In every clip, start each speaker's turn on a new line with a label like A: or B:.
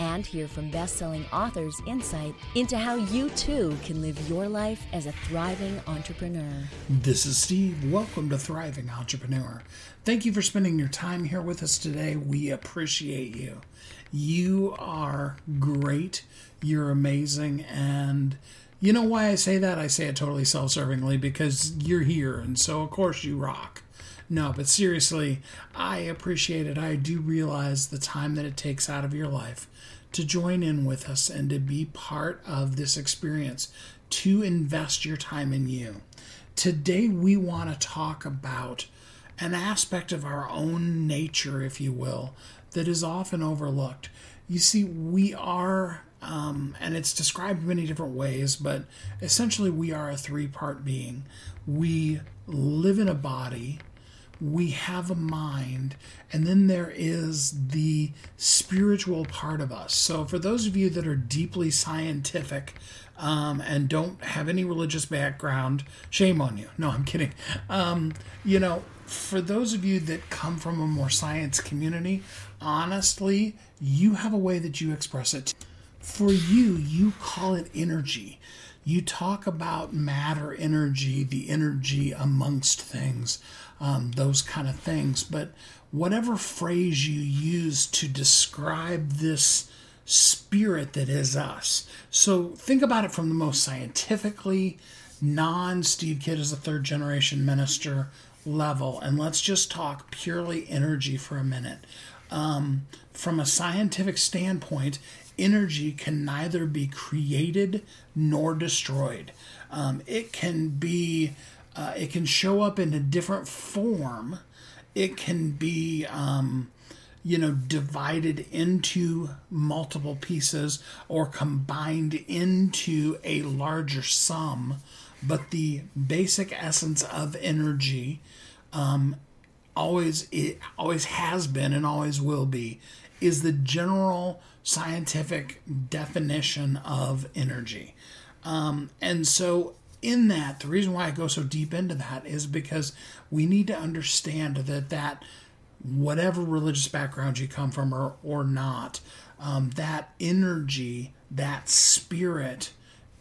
A: And hear from best selling authors insight into how you too can live your life as a thriving entrepreneur.
B: This is Steve. Welcome to Thriving Entrepreneur. Thank you for spending your time here with us today. We appreciate you. You are great. You're amazing. And you know why I say that? I say it totally self servingly because you're here. And so, of course, you rock. No, but seriously, I appreciate it. I do realize the time that it takes out of your life to join in with us and to be part of this experience, to invest your time in you. Today, we want to talk about an aspect of our own nature, if you will, that is often overlooked. You see, we are, um, and it's described many different ways, but essentially we are a three part being. We live in a body, we have a mind, and then there is the spiritual part of us. So, for those of you that are deeply scientific um, and don't have any religious background, shame on you. No, I'm kidding. Um, you know, for those of you that come from a more science community, honestly, you have a way that you express it. For you, you call it energy. You talk about matter energy, the energy amongst things, um, those kind of things. But whatever phrase you use to describe this spirit that is us. So think about it from the most scientifically non Steve Kidd is a third generation minister level. And let's just talk purely energy for a minute. Um, from a scientific standpoint, energy can neither be created nor destroyed. Um, it can be, uh, it can show up in a different form. It can be, um, you know, divided into multiple pieces or combined into a larger sum. But the basic essence of energy um, always it always has been and always will be is the general scientific definition of energy. Um, and so, in that, the reason why I go so deep into that is because we need to understand that that whatever religious background you come from or or not, um, that energy, that spirit,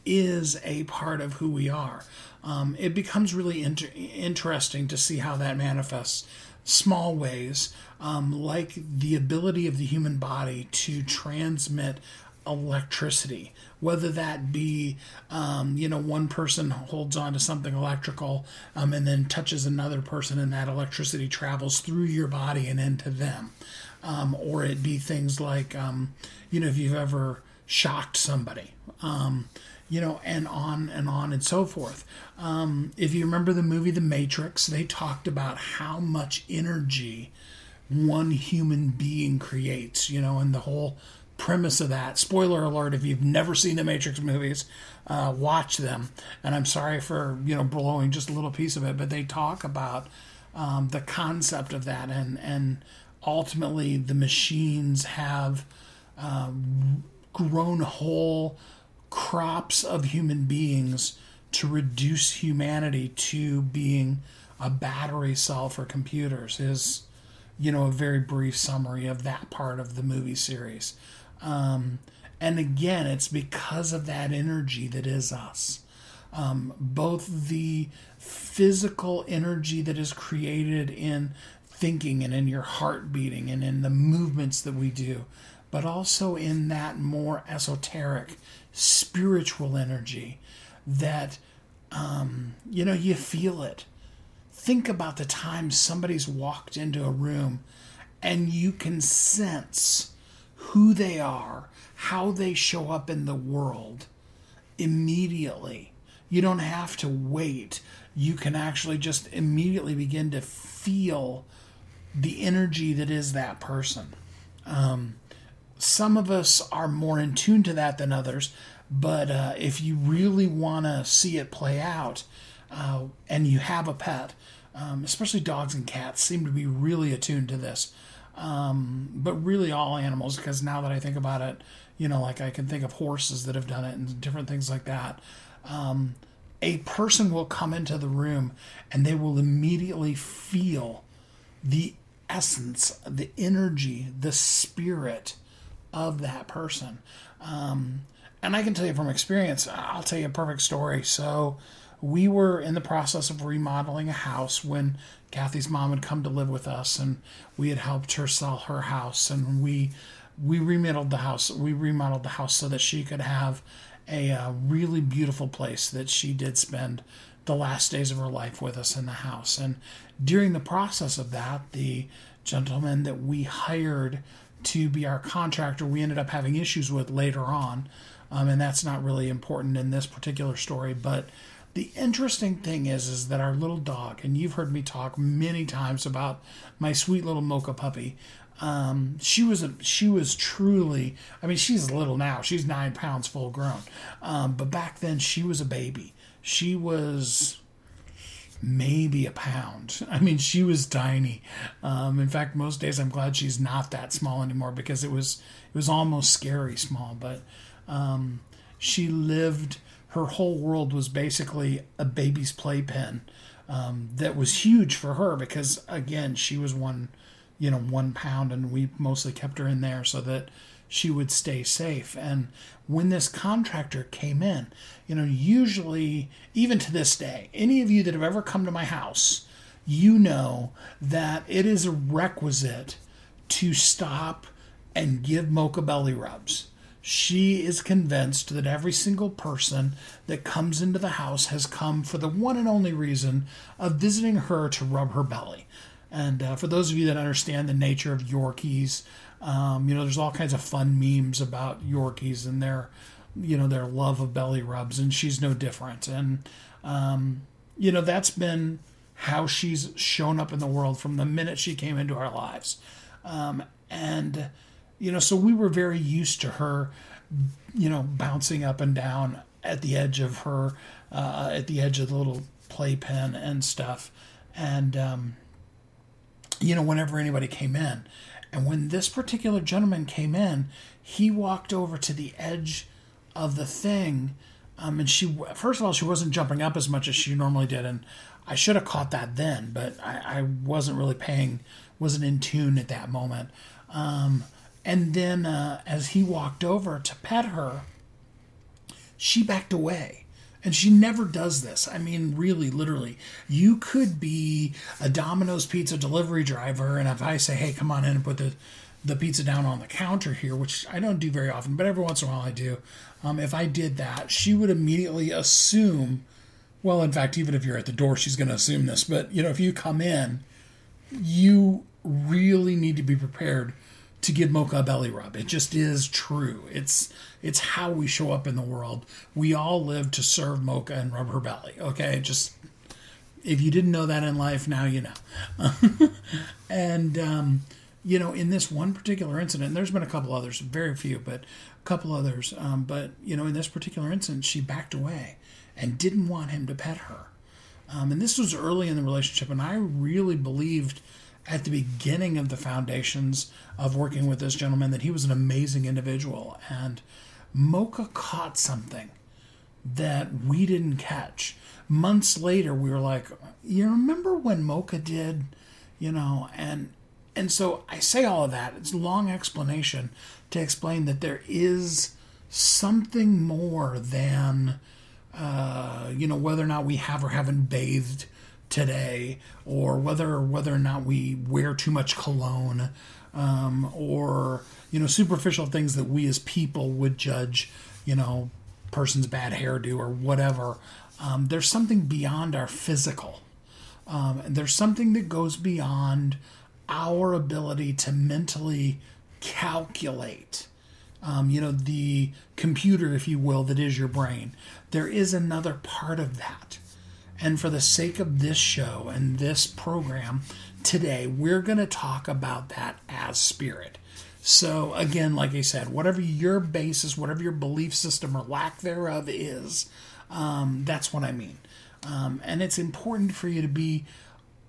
B: is a part of who we are. Um, it becomes really inter- interesting to see how that manifests small ways, um, like the ability of the human body to transmit electricity whether that be um, you know one person holds on to something electrical um, and then touches another person and that electricity travels through your body and into them um, or it be things like um, you know if you've ever shocked somebody um, you know, and on and on and so forth. Um, if you remember the movie The Matrix, they talked about how much energy one human being creates, you know, and the whole premise of that. Spoiler alert: if you've never seen the Matrix movies, uh, watch them. And I'm sorry for you know blowing just a little piece of it, but they talk about um, the concept of that, and and ultimately the machines have uh, grown whole crops of human beings to reduce humanity to being a battery cell for computers is you know a very brief summary of that part of the movie series um, and again it's because of that energy that is us um, both the physical energy that is created in thinking and in your heart beating and in the movements that we do but also in that more esoteric spiritual energy that, um, you know, you feel it. Think about the time somebody's walked into a room and you can sense who they are, how they show up in the world immediately. You don't have to wait. You can actually just immediately begin to feel the energy that is that person. Um, some of us are more in tune to that than others, But uh, if you really want to see it play out, uh, and you have a pet, um, especially dogs and cats, seem to be really attuned to this. Um, but really, all animals, because now that I think about it, you know, like I can think of horses that have done it and different things like that. Um, a person will come into the room and they will immediately feel the essence, the energy, the spirit of that person. Um, and I can tell you from experience, I'll tell you a perfect story. So, we were in the process of remodeling a house when Kathy's mom had come to live with us, and we had helped her sell her house, and we we remodeled the house. We remodeled the house so that she could have a uh, really beautiful place that she did spend the last days of her life with us in the house. And during the process of that, the gentleman that we hired to be our contractor, we ended up having issues with later on. Um, and that's not really important in this particular story, but the interesting thing is is that our little dog and you've heard me talk many times about my sweet little mocha puppy um, she was a she was truly i mean she's little now. She's nine pounds full grown. Um, but back then she was a baby. She was maybe a pound. I mean she was tiny. Um, in fact most days i'm glad she's not that small anymore because it was it was almost scary small. But um, she lived her whole world was basically a baby's playpen um, that was huge for her because again she was one you know one pound and we mostly kept her in there so that she would stay safe. And when this contractor came in you know usually even to this day any of you that have ever come to my house you know that it is a requisite to stop and give mocha belly rubs she is convinced that every single person that comes into the house has come for the one and only reason of visiting her to rub her belly. And uh, for those of you that understand the nature of Yorkies, um, you know, there's all kinds of fun memes about Yorkies and their, you know, their love of belly rubs, and she's no different. And, um, you know, that's been how she's shown up in the world from the minute she came into our lives. Um, and, you know, so we were very used to her, you know, bouncing up and down at the edge of her, uh, at the edge of the little playpen and stuff. And, um, you know, whenever anybody came in. And when this particular gentleman came in, he walked over to the edge of the thing. Um, and she, first of all, she wasn't jumping up as much as she normally did. And I should have caught that then, but I, I wasn't really paying, wasn't in tune at that moment. Um, and then uh, as he walked over to pet her, she backed away. And she never does this. I mean, really, literally. You could be a Domino's pizza delivery driver, and if I say, hey, come on in and put the, the pizza down on the counter here, which I don't do very often, but every once in a while I do, um, if I did that, she would immediately assume, well, in fact, even if you're at the door, she's going to assume this, but, you know, if you come in, you really need to be prepared to give Mocha a belly rub. It just is true. It's it's how we show up in the world. We all live to serve Mocha and rub her belly. Okay, just if you didn't know that in life, now you know. and um, you know, in this one particular incident, there's been a couple others, very few, but a couple others. Um, but you know, in this particular incident, she backed away and didn't want him to pet her. Um, and this was early in the relationship, and I really believed at the beginning of the foundations of working with this gentleman that he was an amazing individual. And Mocha caught something that we didn't catch. Months later, we were like, you remember when Mocha did, you know, and and so I say all of that. It's long explanation to explain that there is something more than, uh, you know, whether or not we have or haven't bathed today, or whether whether or not we wear too much cologne, um, or you know superficial things that we as people would judge, you know, person's bad hairdo or whatever. Um, there's something beyond our physical. Um, and there's something that goes beyond our ability to mentally calculate. Um, you know, the computer, if you will, that is your brain. There is another part of that. And for the sake of this show and this program today, we're going to talk about that as spirit. So, again, like I said, whatever your basis, whatever your belief system or lack thereof is, um, that's what I mean. Um, and it's important for you to be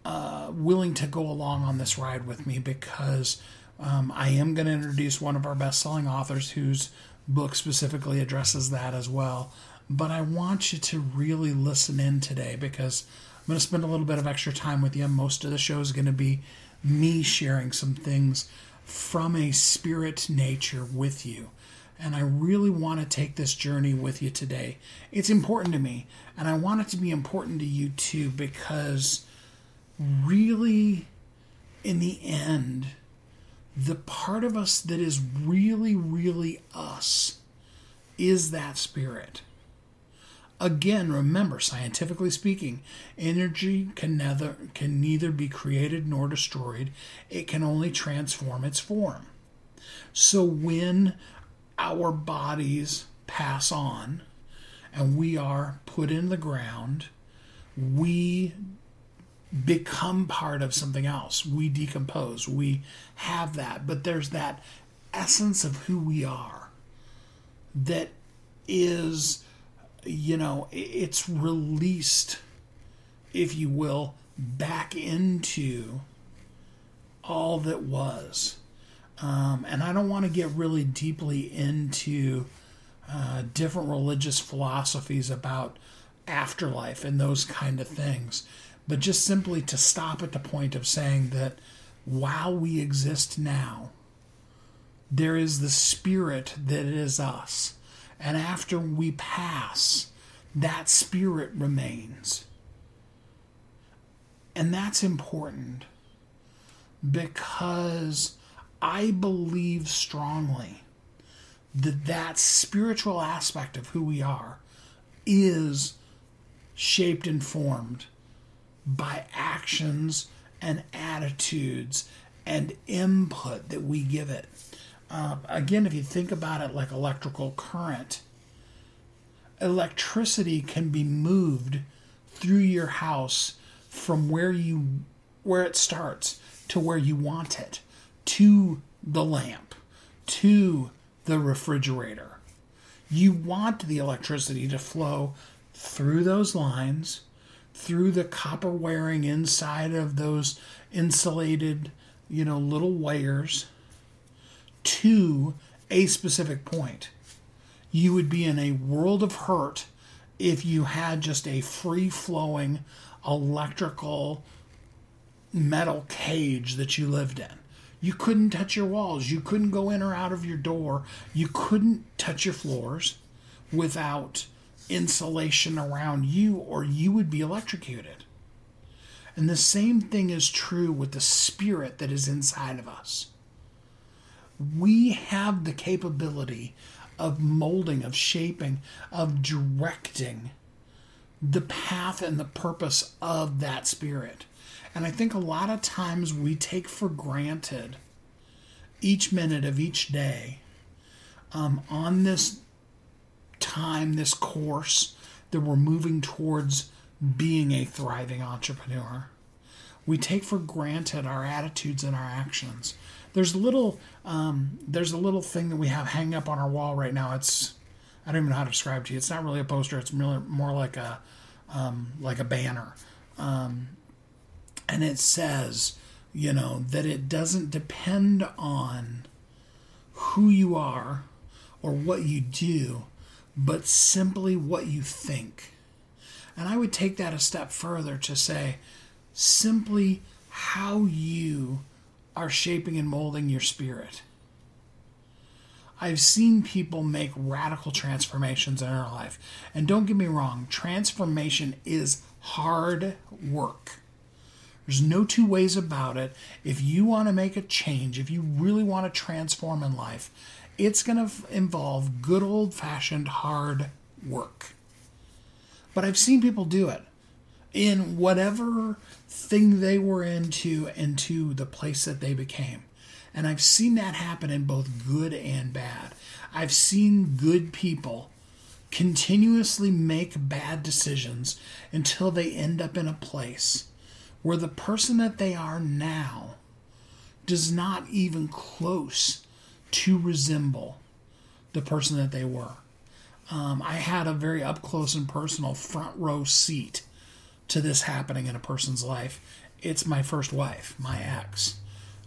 B: uh, willing to go along on this ride with me because um, I am going to introduce one of our best selling authors whose book specifically addresses that as well. But I want you to really listen in today because I'm going to spend a little bit of extra time with you. Most of the show is going to be me sharing some things from a spirit nature with you. And I really want to take this journey with you today. It's important to me, and I want it to be important to you too, because really, in the end, the part of us that is really, really us is that spirit. Again, remember, scientifically speaking, energy can neither, can neither be created nor destroyed. It can only transform its form. So when our bodies pass on and we are put in the ground, we become part of something else. We decompose. We have that. But there's that essence of who we are that is, you know, it's released, if you will, back into all that was. Um, and I don't want to get really deeply into uh, different religious philosophies about afterlife and those kind of things but just simply to stop at the point of saying that while we exist now, there is the spirit that is us. And after we pass, that spirit remains. And that's important because I believe strongly that that spiritual aspect of who we are is shaped and formed by actions and attitudes and input that we give it. Uh, again, if you think about it like electrical current, electricity can be moved through your house from where you where it starts to where you want it to the lamp to the refrigerator. You want the electricity to flow through those lines through the copper wiring inside of those insulated, you know, little wires to a specific point. You would be in a world of hurt if you had just a free flowing electrical metal cage that you lived in. You couldn't touch your walls. You couldn't go in or out of your door. You couldn't touch your floors without insulation around you, or you would be electrocuted. And the same thing is true with the spirit that is inside of us. We have the capability of molding, of shaping, of directing the path and the purpose of that spirit. And I think a lot of times we take for granted each minute of each day um, on this time, this course that we're moving towards being a thriving entrepreneur. We take for granted our attitudes and our actions. There's a little, um, there's a little thing that we have hanging up on our wall right now. It's, I don't even know how to describe to you. It's not really a poster. It's more, more like a, um, like a banner, um, and it says, you know, that it doesn't depend on who you are or what you do, but simply what you think. And I would take that a step further to say simply how you are shaping and molding your spirit. I've seen people make radical transformations in their life. And don't get me wrong, transformation is hard work. There's no two ways about it. If you want to make a change, if you really want to transform in life, it's going to involve good old fashioned hard work. But I've seen people do it in whatever thing they were into, into the place that they became. And I've seen that happen in both good and bad. I've seen good people continuously make bad decisions until they end up in a place where the person that they are now does not even close to resemble the person that they were. Um, I had a very up close and personal front row seat to this happening in a person's life. It's my first wife, my ex.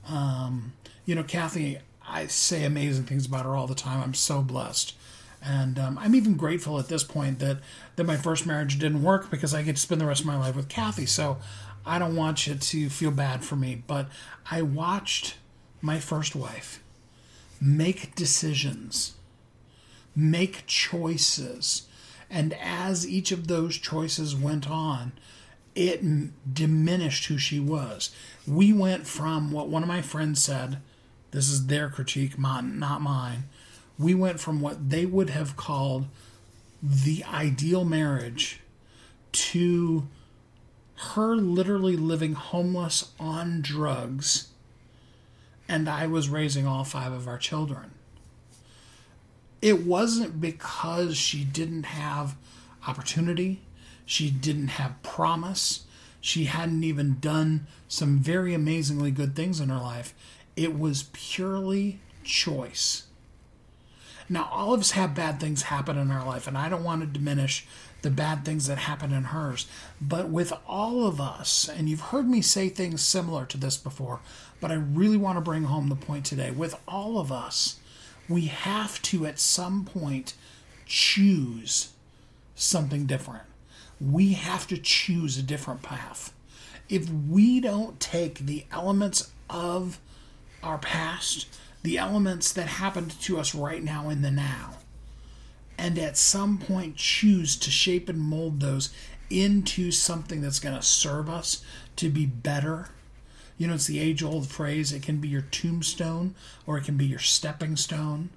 B: Um, you know, Kathy, I say amazing things about her all the time. I'm so blessed. And um, I'm even grateful at this point that, that my first marriage didn't work because I get to spend the rest of my life with Kathy. So I don't want you to feel bad for me. But I watched my first wife make decisions, make choices. And as each of those choices went on, it diminished who she was. We went from what one of my friends said, this is their critique, not mine. We went from what they would have called the ideal marriage to her literally living homeless on drugs, and I was raising all five of our children. It wasn't because she didn't have opportunity, she didn't have promise, she hadn't even done some very amazingly good things in her life. It was purely choice. Now, all of us have bad things happen in our life, and I don't want to diminish the bad things that happen in hers. But with all of us, and you've heard me say things similar to this before, but I really want to bring home the point today. With all of us, we have to at some point choose something different. We have to choose a different path. If we don't take the elements of our past, the elements that happened to us right now in the now, and at some point choose to shape and mold those into something that's going to serve us to be better. You know, it's the age old phrase it can be your tombstone or it can be your stepping stone.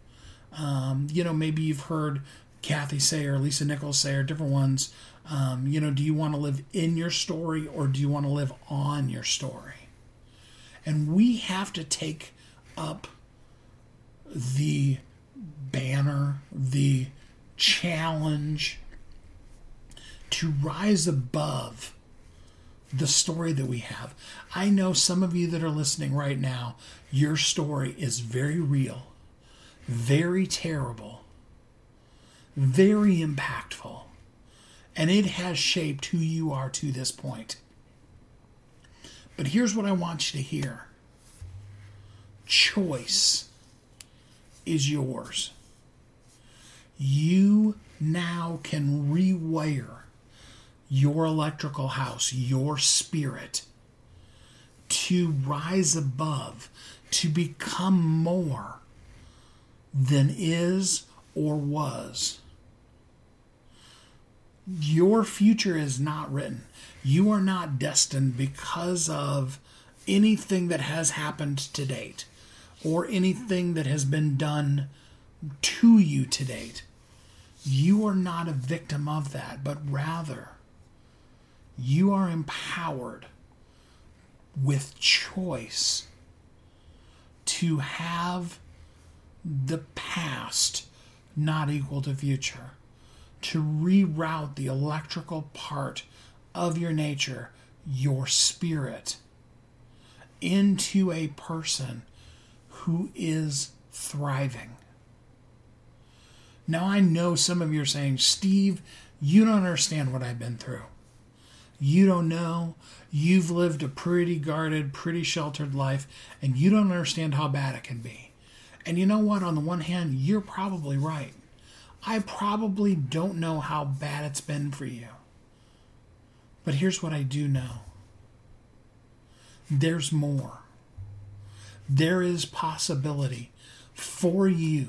B: Um, you know, maybe you've heard Kathy say or Lisa Nichols say or different ones. Um, you know, do you want to live in your story or do you want to live on your story? And we have to take up the banner, the challenge to rise above the story that we have. I know some of you that are listening right now, your story is very real, very terrible, very impactful, and it has shaped who you are to this point. But here's what I want you to hear choice is yours. You now can rewire your electrical house, your spirit, to rise above, to become more than is or was. Your future is not written. You are not destined because of anything that has happened to date or anything that has been done to you to date. You are not a victim of that, but rather you are empowered with choice to have the past not equal to future, to reroute the electrical part of your nature, your spirit, into a person who is thriving. Now, I know some of you are saying, Steve, you don't understand what I've been through. You don't know. You've lived a pretty guarded, pretty sheltered life, and you don't understand how bad it can be. And you know what? On the one hand, you're probably right. I probably don't know how bad it's been for you. But here's what I do know there's more there is possibility for you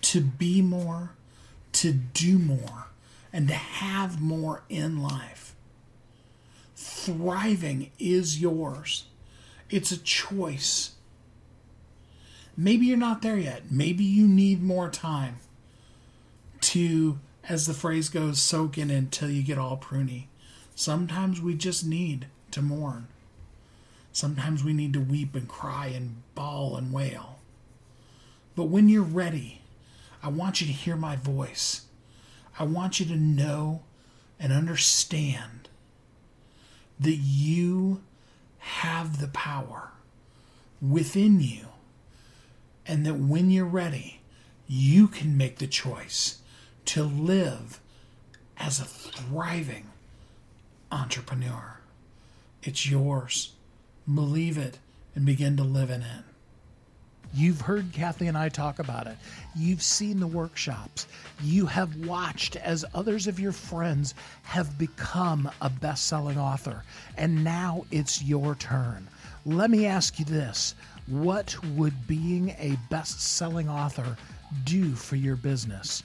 B: to be more, to do more, and to have more in life. Thriving is yours. It's a choice. Maybe you're not there yet. Maybe you need more time to, as the phrase goes, soak in until you get all pruny. Sometimes we just need to mourn. Sometimes we need to weep and cry and bawl and wail. But when you're ready, I want you to hear my voice. I want you to know and understand that you have the power within you and that when you're ready, you can make the choice to live as a thriving entrepreneur. It's yours. Believe it and begin to live in it. You've heard Kathy and I talk about it. You've seen the workshops. You have watched as others of your friends have become a best selling author. And now it's your turn. Let me ask you this What would being a best selling author do for your business?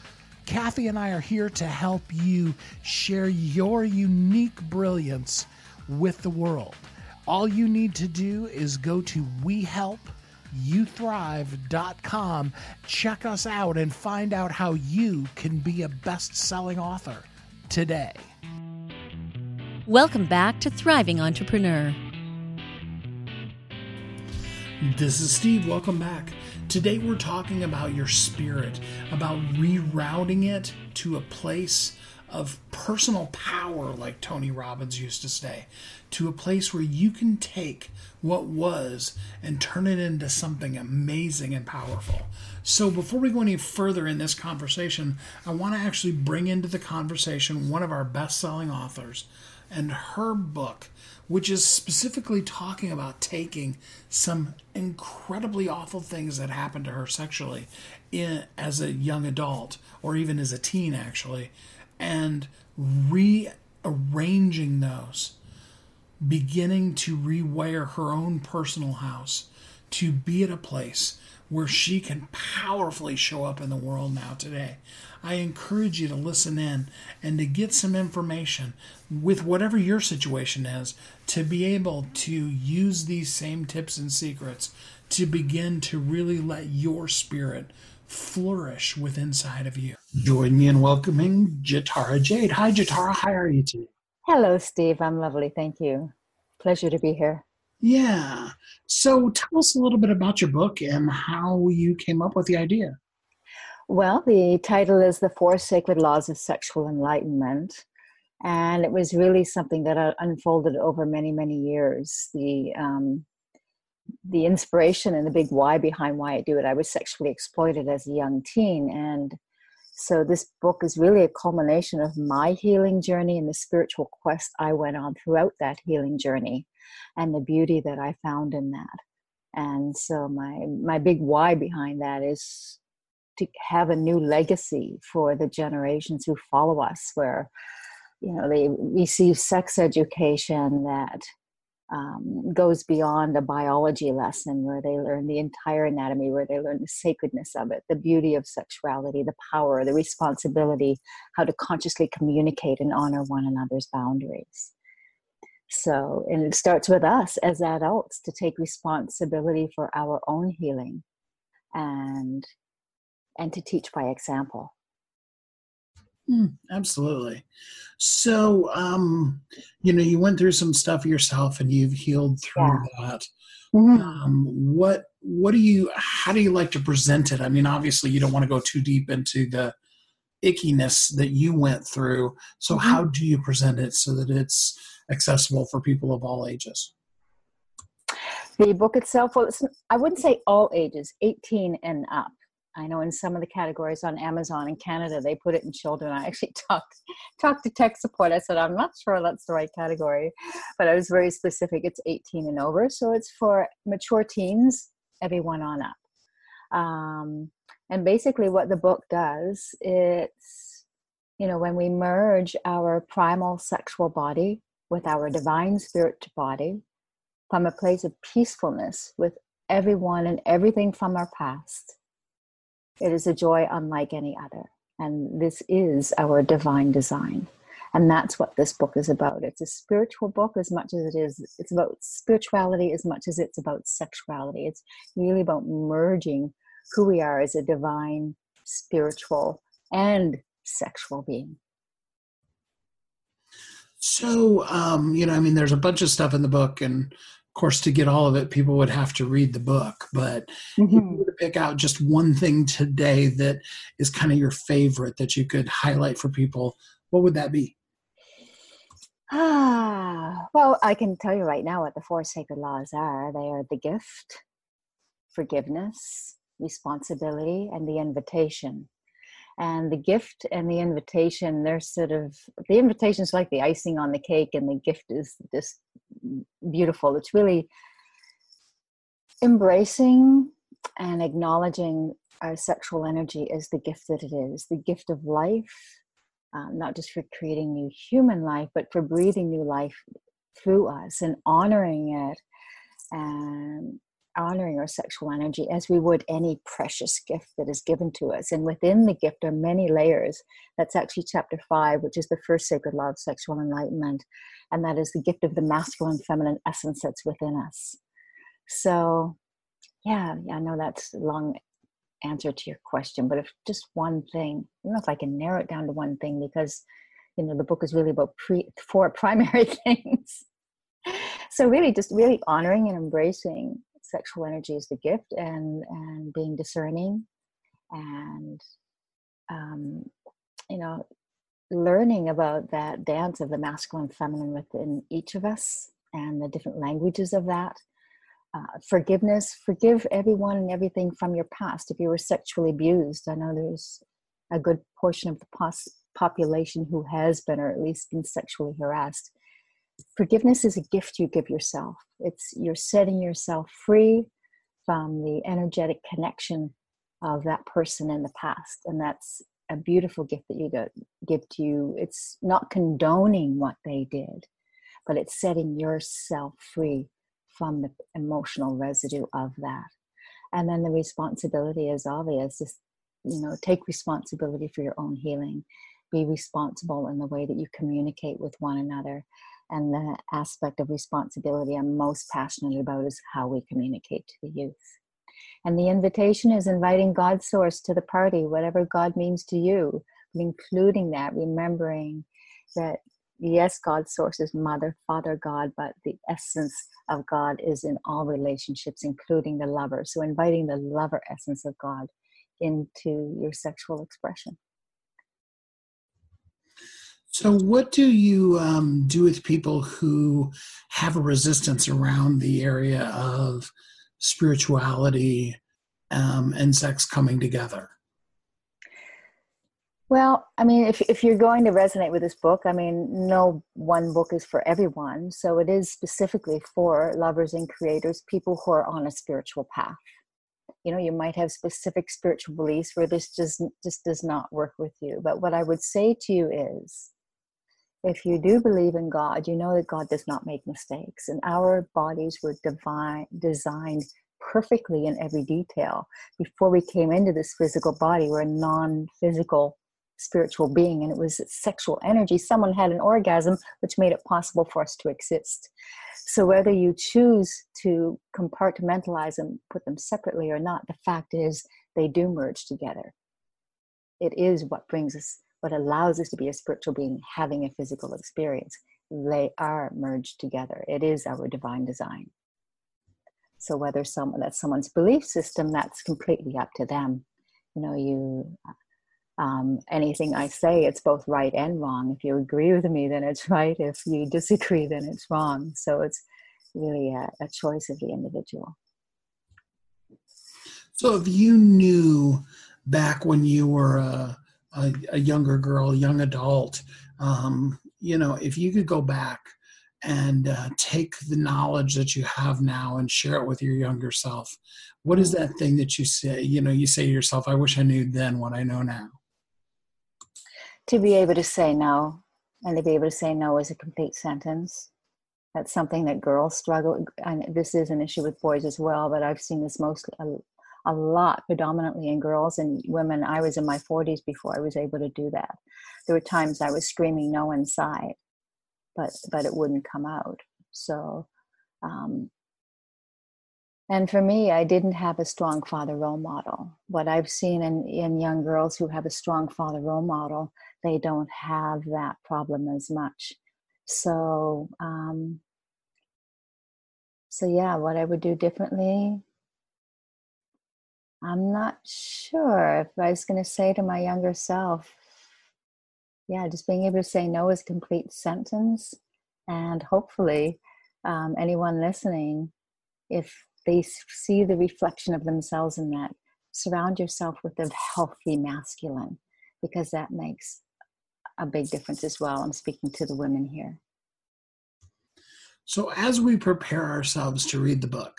B: Kathy and I are here to help you share your unique brilliance with the world. All you need to do is go to We Help youthrive.com. Check us out and find out how you can be a best selling author today.
A: Welcome back to Thriving Entrepreneur.
B: This is Steve. Welcome back. Today we're talking about your spirit, about rerouting it to a place of personal power, like Tony Robbins used to say, to a place where you can take what was and turn it into something amazing and powerful. So, before we go any further in this conversation, I want to actually bring into the conversation one of our best selling authors and her book, which is specifically talking about taking some incredibly awful things that happened to her sexually in, as a young adult or even as a teen, actually and rearranging those, beginning to rewire her own personal house to be at a place where she can powerfully show up in the world now today. I encourage you to listen in and to get some information with whatever your situation is to be able to use these same tips and secrets to begin to really let your spirit flourish with inside of you. Join me in welcoming Jaitara Jayde. Hi, Jaitara. How are you today?
C: Hello, Steve. I'm lovely. Thank you. Pleasure to be here.
B: Yeah. So tell us a little bit about your book and how you came up with the idea.
C: Well, the title is The Four Sacred Laws of Sexual Enlightenment. And it was really something that unfolded over many, many years. The um, the inspiration and the big why behind why I do it. I was sexually exploited as a young teen. And so this book is really a culmination of my healing journey and the spiritual quest I went on throughout that healing journey and the beauty that I found in that. And so my my big why behind that is to have a new legacy for the generations who follow us where you know they receive sex education that um, goes beyond a biology lesson where they learn the entire anatomy, where they learn the sacredness of it, the beauty of sexuality, the power, the responsibility, how to consciously communicate and honor one another's boundaries. So, and it starts with us as adults to take responsibility for our own healing and and to teach by example.
B: Mm, absolutely. So, um, you know, you went through some stuff yourself, and you've healed through yeah. that. Mm-hmm. Um, what What do you? How do you like to present it? I mean, obviously, you don't want to go too deep into the ickiness that you went through. So, mm-hmm. how do you present it so that it's accessible for people of all ages?
C: The book itself, well, I wouldn't say all ages, 18 and up. I know in some of the categories on Amazon in Canada, they put it in children. I actually talked talked to tech support. I said I'm not sure that's the right category, but I was very specific. It's 18 and over, so it's for mature teens, everyone on up. Um, and basically, what the book does, it's you know when we merge our primal sexual body with our divine spirit body from a place of peacefulness with everyone and everything from our past it is a joy unlike any other. And this is our divine design. And that's what this book is about. It's a spiritual book as much as it is, it's about spirituality as much as it's about sexuality. It's really about merging who we are as a divine, spiritual, and sexual being.
B: So, um, you know, I mean, there's a bunch of stuff in the book, and of course, to get all of it, people would have to read the book. But mm-hmm. if you were to pick out just one thing today that is kind of your favorite that you could highlight for people, what would that be?
C: Ah, well, I can tell you right now what the four sacred laws are. They are the gift, forgiveness, responsibility, and the invitation. And the gift and the invitation, they're sort of the invitation is like the icing on the cake, and the gift is just beautiful. It's really embracing and acknowledging our sexual energy as the gift that it is the gift of life, um, not just for creating new human life, but for breathing new life through us and honoring it and honoring our sexual energy as we would any precious gift that is given to us. And within the gift are many layers. That's actually chapter five, which is the first sacred law of sexual enlightenment. And that is the gift of the masculine feminine essence that's within us. So, yeah, yeah I know that's a long answer to your question, but if just one thing, I don't know if I can narrow it down to one thing because, you know, the book is really about pre- four primary things. so really just really honoring and embracing sexual energy is the gift and and being discerning and um, you know learning about that dance of the masculine feminine within each of us and the different languages of that. Uh, forgiveness forgive everyone and everything from your past. If you were sexually abused i know there's a good portion of the pos- population who has been or at least been sexually harassed forgiveness is a gift you give yourself. It's you're setting yourself free from the energetic connection of that person in the past and that's a beautiful gift that you give to you. It's not condoning what they did but it's setting yourself free from the emotional residue of that. And then the responsibility is obvious just you know take responsibility for your own healing. Be responsible in the way that you communicate with one another and the aspect of responsibility I'm most passionate about is how we communicate to the youth. And the invitation is inviting God's source to the party, whatever God means to you, including that, remembering that yes, God's source is Mother, Father, God, but the essence of God is in all relationships, including the lover. So inviting the lover essence of God into your sexual expression.
B: So, what do you um, do with people who have a resistance around the area of spirituality um, and sex coming together?
C: Well, I mean, if, if you're going to resonate with this book, I mean, no one book is for everyone. So it is specifically for lovers and creators, people who are on a spiritual path. You know, you might have specific spiritual beliefs where this just, just does not work with you. But what I would say to you is if you do believe in God, you know that God does not make mistakes, and our bodies were divine, designed perfectly in every detail. Before we came into this physical body, we're a non physical spiritual being, and it was sexual energy. Someone had an orgasm, which made it possible for us to exist. So, whether you choose to compartmentalize and put them separately or not, the fact is they do merge together. It is what brings us what allows us to be a spiritual being having a physical experience. They are merged together. It is our divine design. So whether someone that's someone's belief system, that's completely up to them. You know, you um, anything I say, it's both right and wrong. If you agree with me, then it's right. If you disagree, then it's wrong. So it's really a, a choice of the individual.
B: So if you knew back when you were a, a, a younger girl, young adult, um, you know, if you could go back and uh, take the knowledge that you have now and share it with your younger self, what is that thing that you say? You know, you say to yourself, "I wish I knew then what I know now."
C: To be able to say no, and to be able to say no is a complete sentence. That's something that girls struggle, and this is an issue with boys as well. But I've seen this mostly a lot, predominantly in girls and women. I was in my 40s before I was able to do that. There were times I was screaming no inside, but but it wouldn't come out. So, um, And for me, I didn't have a strong father role model. What I've seen in, in young girls who have a strong father role model, they don't have that problem as much. So, um, so yeah, what I would do differently, I'm not sure if I was going to say to my younger self, yeah, just being able to say no is a complete sentence. And hopefully, um, anyone listening, if they see the reflection of themselves in that, surround yourself with a healthy masculine because that makes a big difference as well. I'm speaking to the women here.
B: So, as we prepare ourselves to read the book,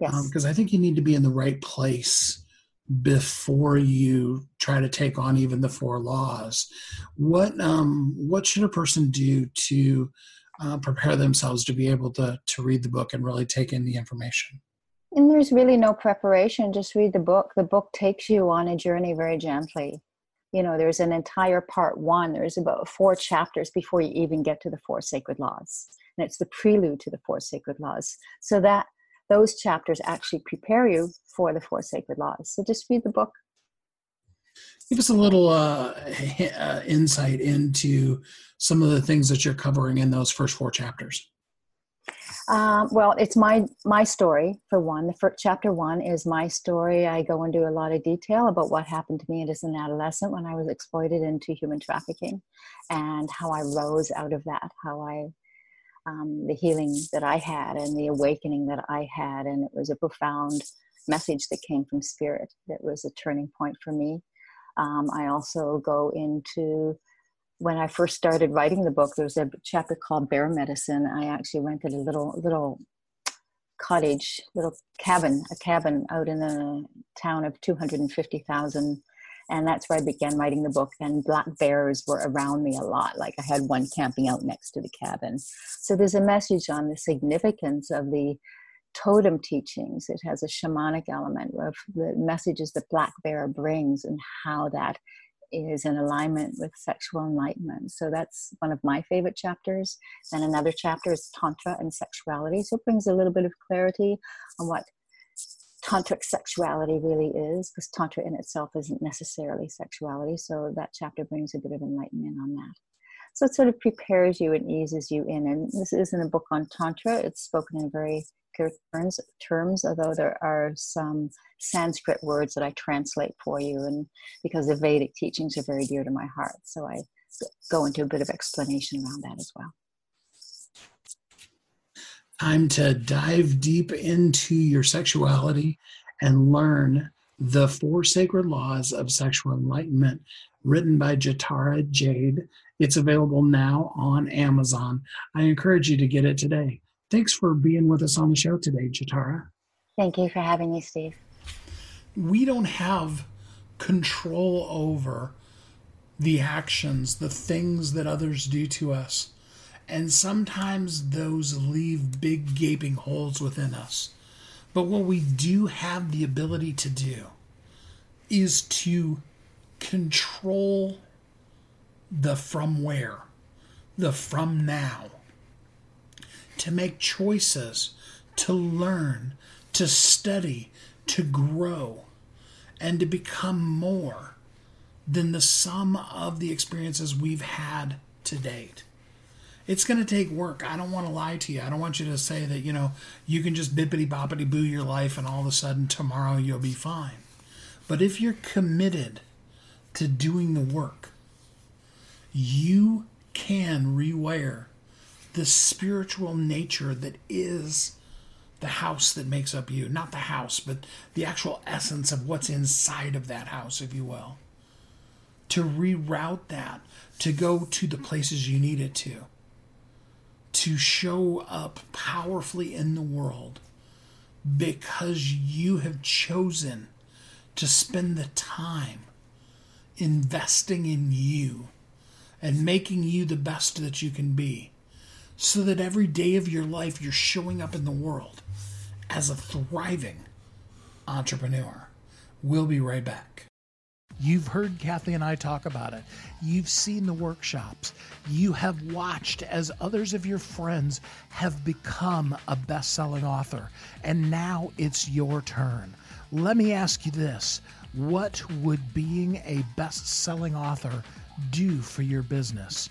B: because
C: yes.
B: um, I think you need to be in the right place before you try to take on even the four laws. What um, what should a person do to uh, prepare themselves to be able to to read the book and really take in the information?
C: And there's really no preparation. Just read the book. The book takes you on a journey very gently. You know, there's an entire part one. There's about four chapters before you even get to the four sacred laws, and it's the prelude to the four sacred laws. So that those chapters actually prepare you for the four sacred laws. So just read the book.
B: Give us a little uh, uh, insight into some of the things that you're covering in those first four chapters.
C: Um, well, it's my my story for one. The first chapter one is my story. I go into a lot of detail about what happened to me as an adolescent when I was exploited into human trafficking, and how I rose out of that. How I um, the healing that I had and the awakening that I had. And it was a profound message that came from spirit that was a turning point for me. Um, I also go into when I first started writing the book, there was a chapter called Bear Medicine. I actually rented a little little cottage, little cabin, a cabin out in a town of 250,000 and that's where I began writing the book. And black bears were around me a lot. Like I had one camping out next to the cabin. So there's a message on the significance of the totem teachings. It has a shamanic element of the messages that black bear brings and how that is in alignment with sexual enlightenment. So that's one of my favorite chapters. Then another chapter is Tantra and sexuality. So it brings a little bit of clarity on what tantric sexuality really is, because tantra in itself isn't necessarily sexuality. So that chapter brings a bit of enlightenment on that. So it sort of prepares you and eases you in. And this isn't a book on tantra; it's spoken in a very clear terms, terms although there are some Sanskrit words that I translate for you, and because the Vedic teachings are very dear to my heart, so I go into a bit of explanation around that as well
B: time to dive deep into your sexuality and learn the four sacred laws of sexual enlightenment written by Jaitara Jayde. It's available now on Amazon. I encourage you to get it today. Thanks for being with us on the show today, Jaitara.
C: Thank you for having me, Steve.
B: We don't have control over the actions, the things that others do to us. And sometimes those leave big gaping holes within us. But what we do have the ability to do is to control the from where, the from now, to make choices, to learn, to study, to grow, and to become more than the sum of the experiences we've had to date it's going to take work. I don't want to lie to you. I don't want you to say that, you know, you can just bippity boppity boo your life and all of a sudden tomorrow you'll be fine. But if you're committed to doing the work, you can rewire the spiritual nature that is the house that makes up you. Not the house, but the actual essence of what's inside of that house, if you will. To reroute that, to go to the places you need it to to show up powerfully in the world because you have chosen to spend the time investing in you and making you the best that you can be so that every day of your life you're showing up in the world as a thriving entrepreneur. We'll be right back. You've heard Kathy and I talk about it. You've seen the workshops. You have watched as others of your friends have become a best selling author. And now it's your turn. Let me ask you this What would being a best selling author do for your business?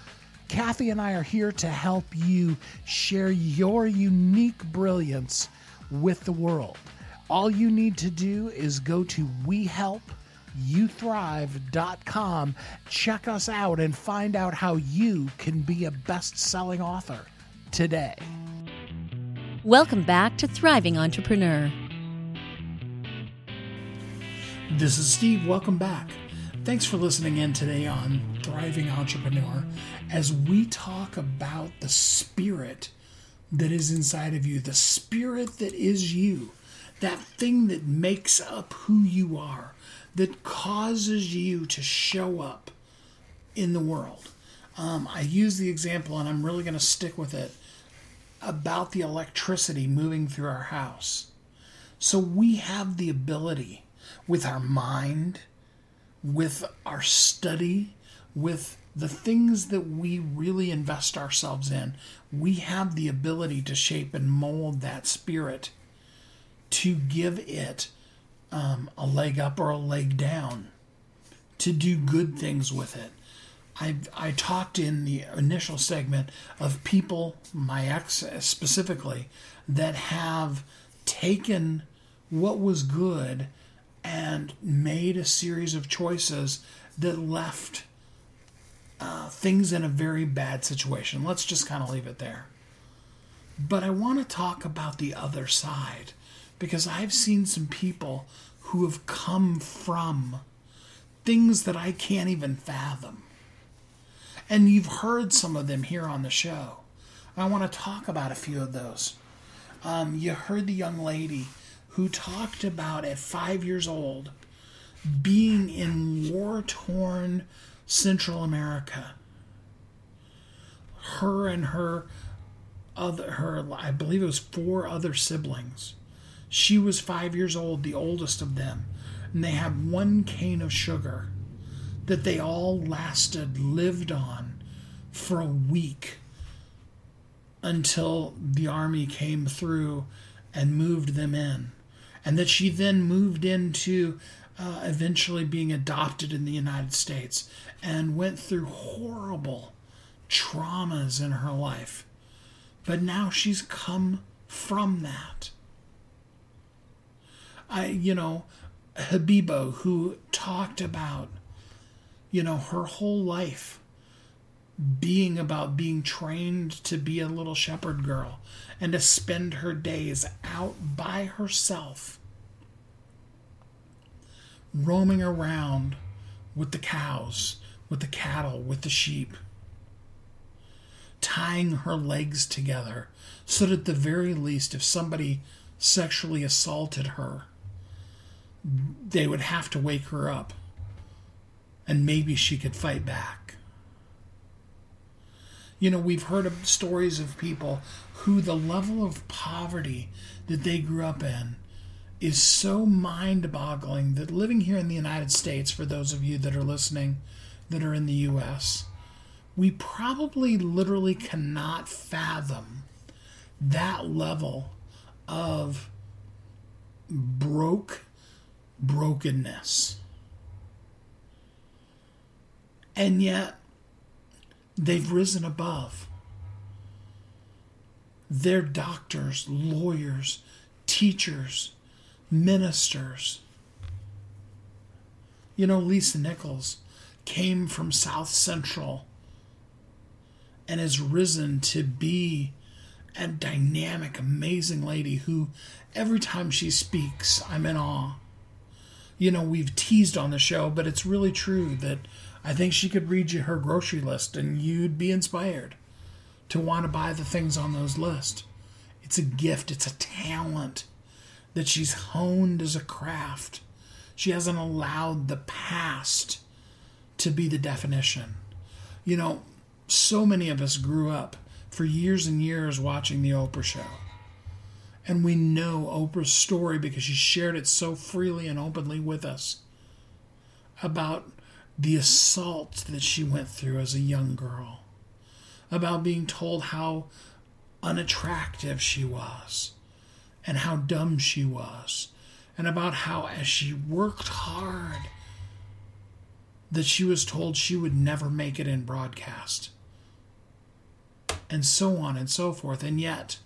B: Kathy and I are here to help you share your unique brilliance with the world. All you need to do is go to WeHelpYouThrive.com, check us out, and find out how you can be a best selling author today.
A: Welcome back to Thriving Entrepreneur.
B: This is Steve. Welcome back. Thanks for listening in today on Thriving Entrepreneur as we talk about the spirit that is inside of you, the spirit that is you, that thing that makes up who you are, that causes you to show up in the world. Um, I use the example, and I'm really going to stick with it, about the electricity moving through our house. So we have the ability with our mind with our study, with the things that we really invest ourselves in, we have the ability to shape and mold that spirit to give it um, a leg up or a leg down, to do good things with it. I, I talked in the initial segment of people, my ex specifically, that have taken what was good and made a series of choices that left uh, things in a very bad situation. Let's just kind of leave it there. But I want to talk about the other side because I've seen some people who have come from things that I can't even fathom. And you've heard some of them here on the show. I want to talk about a few of those. Um, you heard the young lady who talked about at five years old being in war torn Central America. Her and her other her I believe it was four other siblings. She was five years old, the oldest of them, and they had one cane of sugar that they all lasted, lived on for a week until the army came through and moved them in and that she then moved into uh, eventually being adopted in the United States and went through horrible traumas in her life. But now she's come from that. I, you know, Habibo, who talked about, you know, her whole life being about being trained to be a little shepherd girl and to spend her days out by herself, roaming around with the cows, with the cattle, with the sheep, tying her legs together so that at the very least, if somebody sexually assaulted her, they would have to wake her up and maybe she could fight back. You know, we've heard of stories of people who the level of poverty that they grew up in is so mind boggling that living here in the United States, for those of you that are listening that are in the US, we probably literally cannot fathom that level of broke brokenness. And yet, they've risen above. They're doctors, lawyers, teachers, ministers. You know, Lisa Nichols came from South Central and has risen to be a dynamic, amazing lady who every time she speaks, I'm in awe. You know, we've teased on the show, but it's really true that I think she could read you her grocery list and you'd be inspired. To want to buy the things on those lists. It's a gift, it's a talent that she's honed as a craft. She hasn't allowed the past to be the definition. You know, so many of us grew up for years and years watching The Oprah Show. And we know Oprah's story because she shared it so freely and openly with us about the assault that she went through as a young girl, about being told how unattractive she was and how dumb she was, and about how, as she worked hard, that she was told she would never make it in broadcast, and so on and so forth. And yet,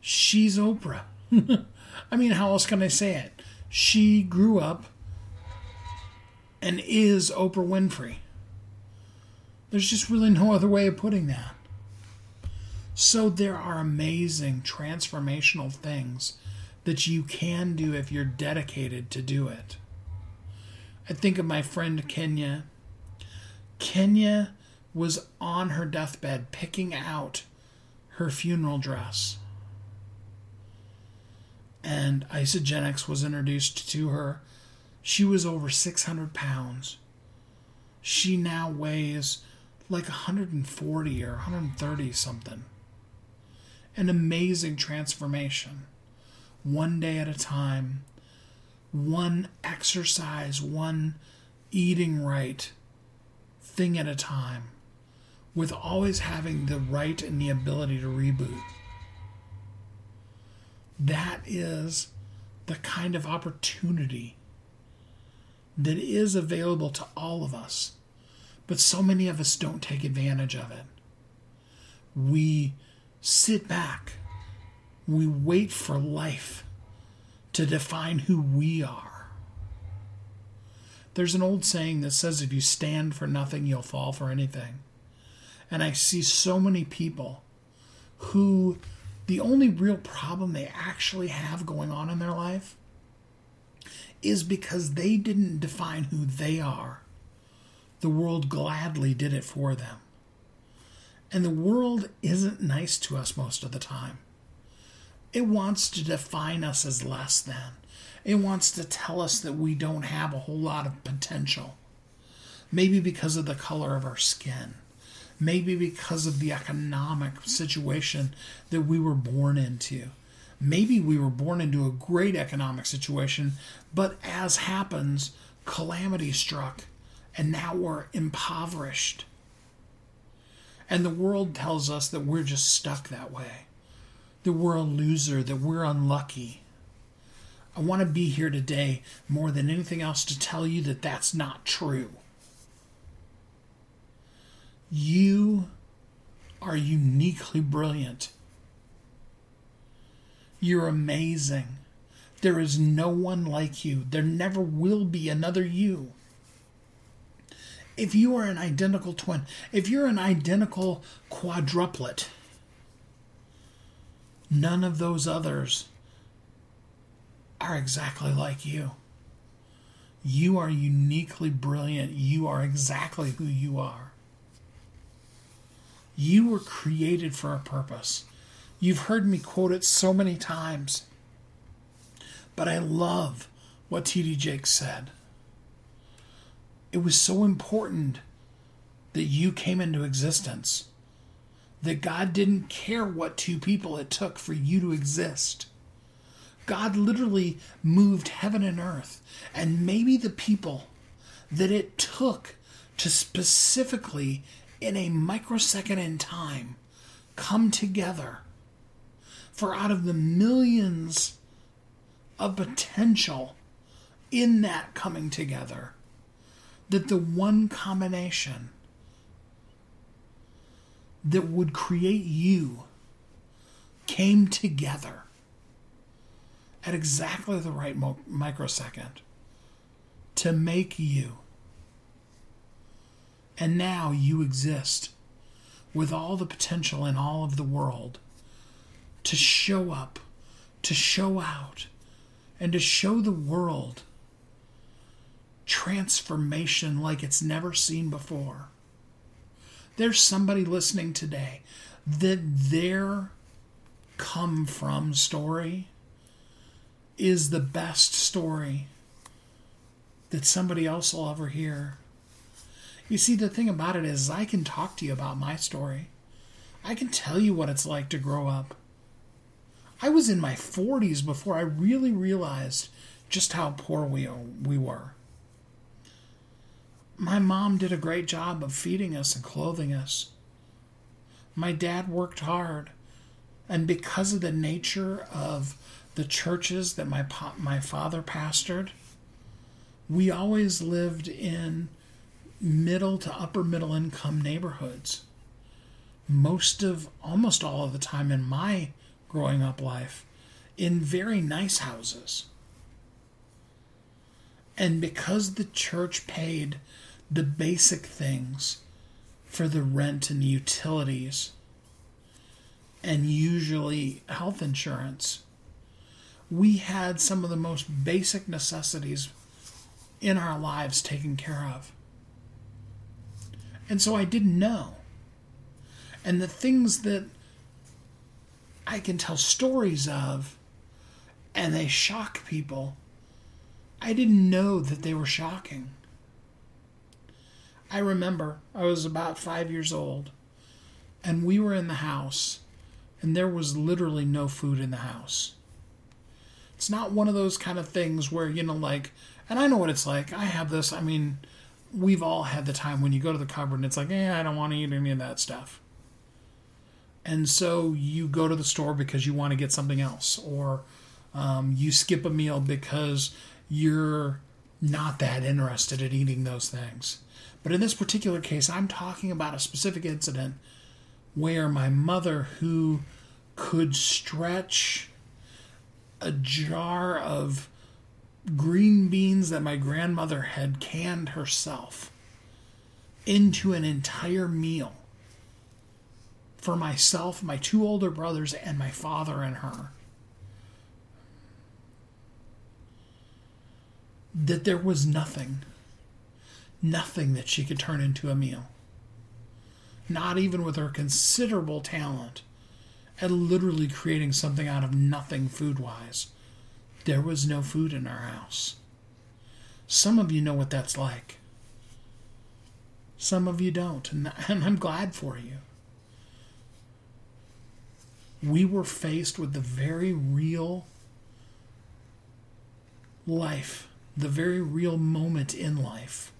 B: she's Oprah. I mean, how else can I say it? She grew up and is Oprah Winfrey. There's just really no other way of putting that. So there are amazing transformational things that you can do if you're dedicated to do it. I think of my friend Kenya. Kenya was on her deathbed picking out her funeral dress. And Isagenix was introduced to her. She was over 600 pounds. She now weighs like 140 or 130 something. An amazing transformation, one day at a time, one exercise, one eating right thing at a time, with always having the right and the ability to reboot. That is the kind of opportunity that is available to all of us, but so many of us don't take advantage of it. We sit back. We wait for life to define who we are. There's an old saying that says if you stand for nothing, you'll fall for anything. And I see so many people who the only real problem they actually have going on in their life is because they didn't define who they are. The world gladly did it for them. And the world isn't nice to us most of the time. It wants to define us as less than. It wants to tell us that we don't have a whole lot of potential. Maybe because of the color of our skin. Maybe because of the economic situation that we were born into. Maybe we were born into a great economic situation, but as happens, calamity struck, and now we're impoverished. And the world tells us that we're just stuck that way, that we're a loser, that we're unlucky. I want to be here today more than anything else to tell you that that's not true. You are uniquely brilliant. You're amazing. There is no one like you. There never will be another you if you are an identical twin, if you're an identical quadruplet, none of those others are exactly like you. You are uniquely brilliant. You are exactly who you are. You were created for a purpose. You've heard me quote it so many times. But I love what T.D. Jakes said it was so important that you came into existence that God didn't care what two people it took for you to exist. God literally moved heaven and earth, and maybe the people that it took to specifically, in a microsecond in time, come together. For out of the millions of potential in that coming together, that the one combination that would create you came together at exactly the right mo- microsecond to make you. And now you exist with all the potential in all of the world to show up, to show out, and to show the world transformation like it's never seen before. there's somebody listening today that their come from story is the best story that somebody else will ever hear. You see, the thing about it is, I can talk to you about my story. I can tell you what it's like to grow up. I was in my 40s before I really realized just how poor we, we were. My mom did a great job of feeding us and clothing us. My dad worked hard. And because of the nature of the churches that my, my father pastored, we always lived in middle to upper middle income neighborhoods. Most of, almost all of the time in my growing up life, in very nice houses. And because the church paid the basic things for the rent and utilities, and usually health insurance, we had some of the most basic necessities in our lives taken care of. And so I didn't know. And the things that I can tell stories of and they shock people, I didn't know that they were shocking. I remember I was about five years old and we were in the house and there was literally no food in the house. It's not one of those kind of things where, you know, like, and I know what it's like. I have this, I mean, we've all had the time when you go to the cupboard and it's like, eh, I don't want to eat any of that stuff. And so you go to the store because you want to get something else, or um, you skip a meal because you're not that interested in eating those things. But in this particular case, I'm talking about a specific incident where my mother, who could stretch a jar of green beans that my grandmother had canned herself into an entire meal for myself, my two older brothers, and my father and her. That there was nothing, nothing that she could turn into a meal. Not even with her considerable talent at literally creating something out of nothing food wise. There was no food in our house. Some of you know what that's like. Some of you don't, and, and I'm glad for you. We were faced with the very real life, the very real moment in life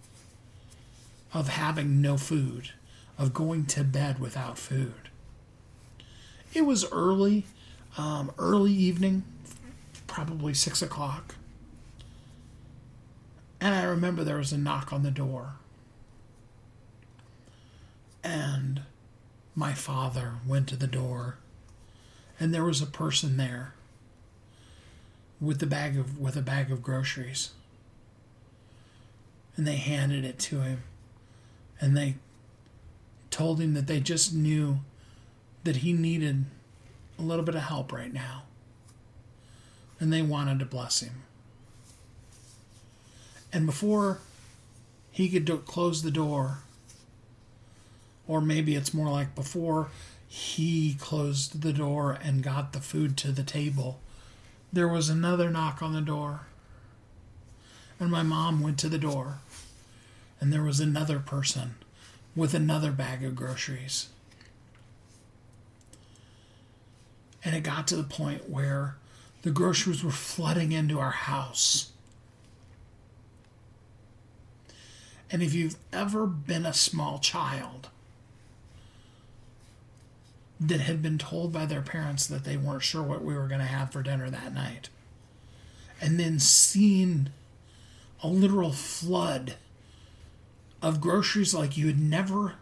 B: of having no food, of going to bed without food. It was early, um, early evening, probably six o'clock. And I remember there was a knock on the door. And my father went to the door, and there was a person there with the bag of with a bag of groceries. And they handed it to him. And they told him that they just knew that he needed a little bit of help right now. And they wanted to bless him. And before he could do- close the door, or maybe it's more like before he closed the door and got the food to the table, there was another knock on the door. And my mom went to the door, and there was another person with another bag of groceries. And it got to the point where the groceries were flooding into our house. And if you've ever been a small child that had been told by their parents that they weren't sure what we were going to have for dinner that night, and then seen a literal flood of groceries like you had never,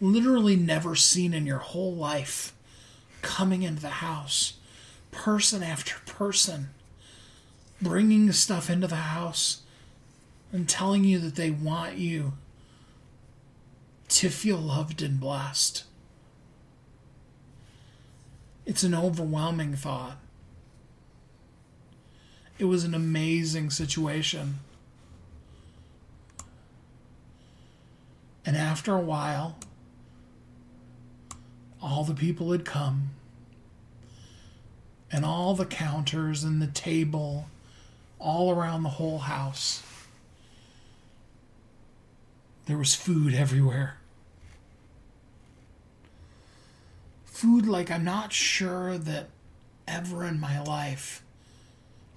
B: literally never seen in your whole life coming into the house, person after person, bringing stuff into the house and telling you that they want you to feel loved and blessed. It's an overwhelming thought. It was an amazing situation. And after a while, all the people had come, and all the counters and the table, all around the whole house. There was food everywhere. Food like I'm not sure that ever in my life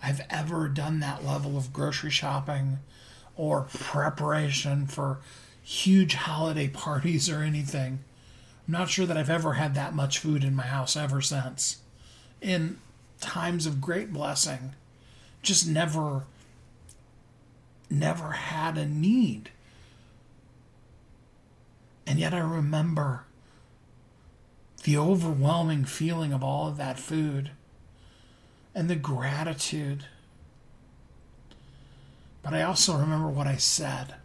B: I've ever done that level of grocery shopping or preparation for huge holiday parties or anything. I'm not sure that I've ever had that much food in my house ever since. In times of great blessing, just never, never had a need. And yet I remember the overwhelming feeling of all of that food and the gratitude. But I also remember what I said.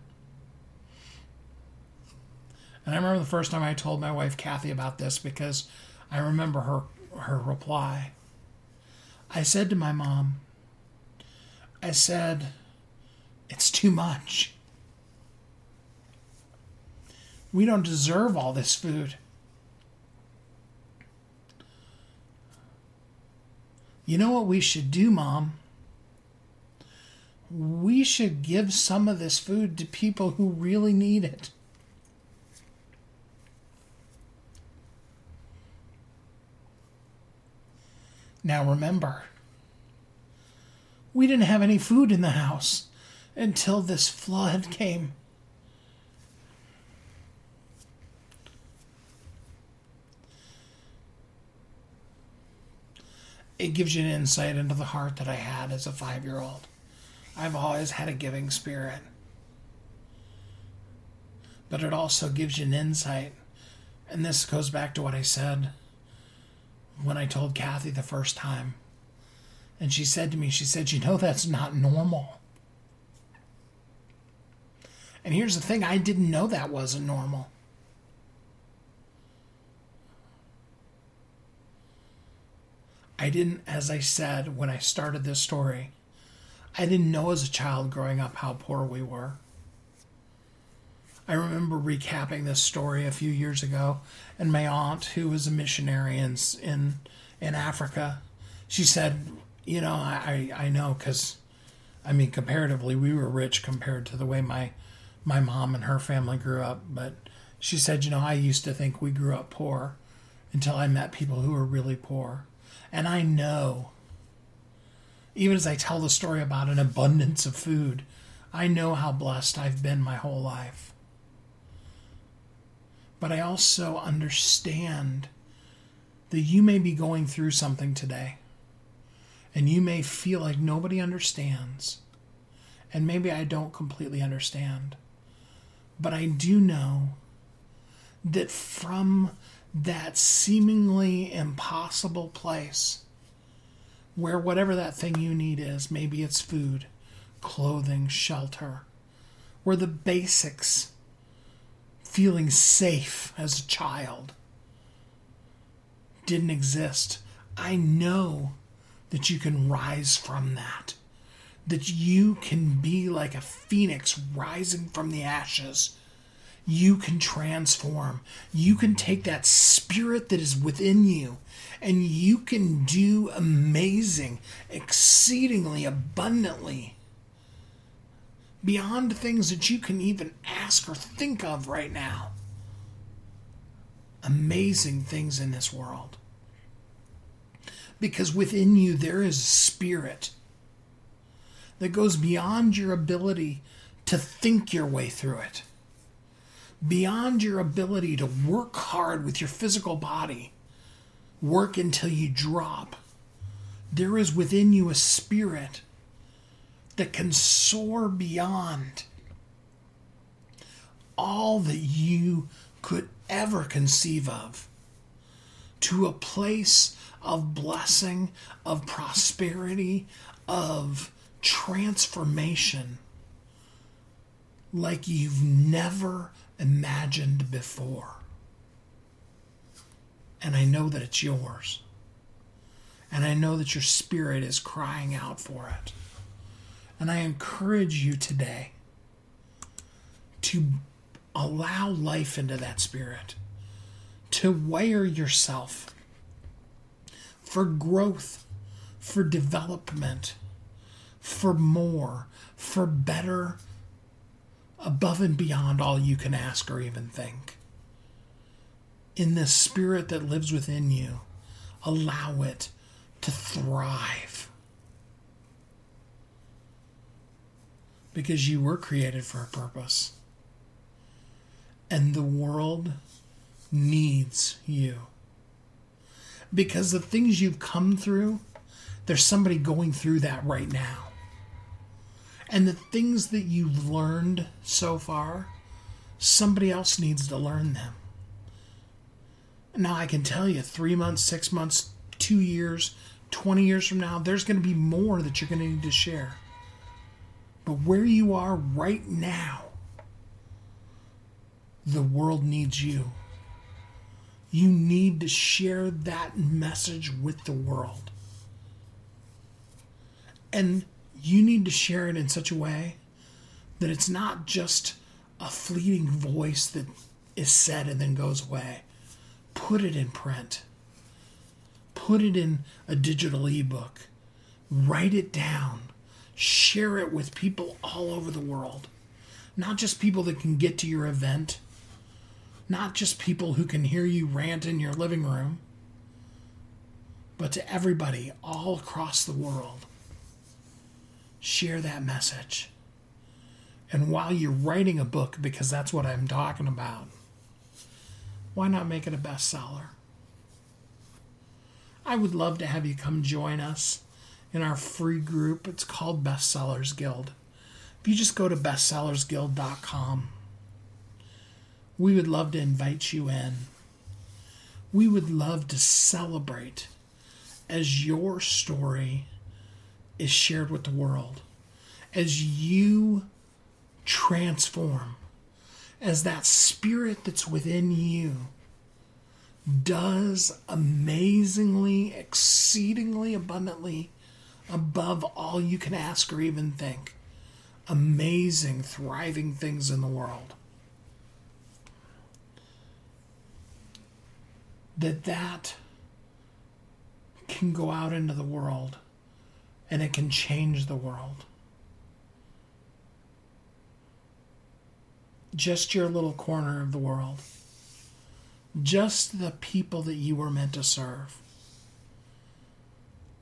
B: And I remember the first time I told my wife Kathy about this because I remember her her reply. I said to my mom, I said, it's too much. We don't deserve all this food. You know what we should do, Mom? We should give some of this food to people who really need it. Now remember, we didn't have any food in the house until this flood came. it gives you an insight into the heart that I had as a five year old. I've always had a giving spirit. But it also gives you an insight. And this goes back to what I said when I told Kathy the first time. And she said to me, she said, You know, that's not normal. And here's the thing I didn't know that wasn't normal. I didn't, as I said when I started this story, I didn't know as a child growing up how poor we were. I remember recapping this story a few years ago, and my aunt, who was a missionary in in, in Africa, she said, "You know, I I know because, I mean, comparatively, we were rich compared to the way my my mom and her family grew up. But she said, you know, I used to think we grew up poor until I met people who were really poor." And I know, even as I tell the story about an abundance of food, I know how blessed I've been my whole life. But I also understand that you may be going through something today, and you may feel like nobody understands, and maybe I don't completely understand. But I do know that from that seemingly impossible place where whatever that thing you need is, maybe it's food, clothing, shelter, where the basics, feeling safe as a child, didn't exist. I know that you can rise from that. That you can be like a phoenix rising from the ashes you can transform. You can take that spirit that is within you and you can do amazing, exceedingly abundantly beyond things that you can even ask or think of right now. Amazing things in this world. Because within you there is a spirit that goes beyond your ability to think your way through it beyond your ability to work hard with your physical body, work until you drop, there is within you a spirit that can soar beyond all that you could ever conceive of to a place of blessing, of prosperity, of transformation like you've never imagined before. And I know that it's yours. And I know that your spirit is crying out for it. And I encourage you today to allow life into that spirit, to wire yourself for growth, for development, for more, for better, above and beyond all you can ask or even think. In this spirit that lives within you, allow it to thrive. Because you were created for a purpose. And the world needs you. Because the things you've come through, there's somebody going through that right now. And the things that you've learned so far, somebody else needs to learn them. Now, I can tell you, three months, six months, two years, 20 years from now, there's going to be more that you're going to need to share. But where you are right now, the world needs you. You need to share that message with the world. And you need to share it in such a way that it's not just a fleeting voice that is said and then goes away. Put it in print. Put it in a digital ebook. Write it down. Share it with people all over the world. Not just people that can get to your event, not just people who can hear you rant in your living room, but to everybody all across the world. Share that message. And while you're writing a book, because that's what I'm talking about, why not make it a bestseller? I would love to have you come join us in our free group. It's called Bestsellers Guild. If you just go to bestsellersguild.com, we would love to invite you in. We would love to celebrate as your story is shared with the world, as you transform, as that spirit that's within you does amazingly, exceedingly abundantly above all you can ask or even think. Amazing, thriving things in the world. That that can go out into the world and it can change the world. Just your little corner of the world just the people that you were meant to serve.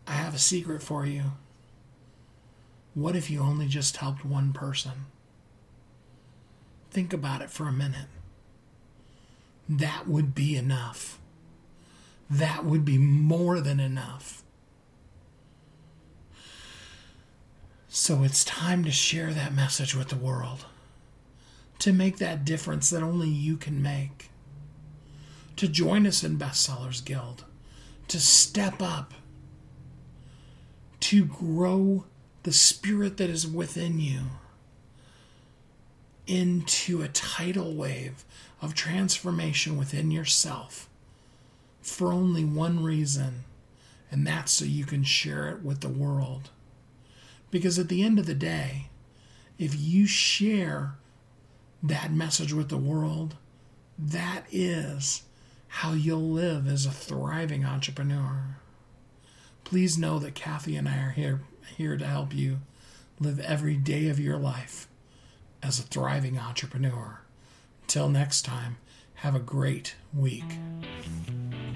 B: I have a secret for you. What if you only just helped one person? Think about it for a minute. That would be enough. That would be more than enough. So it's time to share that message with the world, to make that difference that only you can make to join us in Bestsellers Guild, to step up, to grow the spirit that is within you into a tidal wave of transformation within yourself for only one reason, and that's so you can share it with the world. Because at the end of the day, if you share that message with the world, that is how you'll live as a thriving entrepreneur. Please know that Kathy and I are here, here to help you live every day of your life as a thriving entrepreneur. Until next time, have a great week.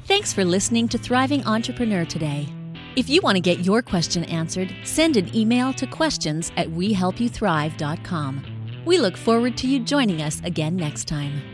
A: Thanks for listening to Thriving Entrepreneur today. If you want to get your question answered, send an email to questions at wehelpyouthrive.com. We look forward to you joining us again next time.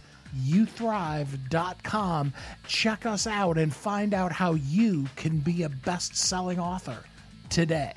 B: WeHelpYouThrive.com, check us out, and find out how you can be a best selling author today.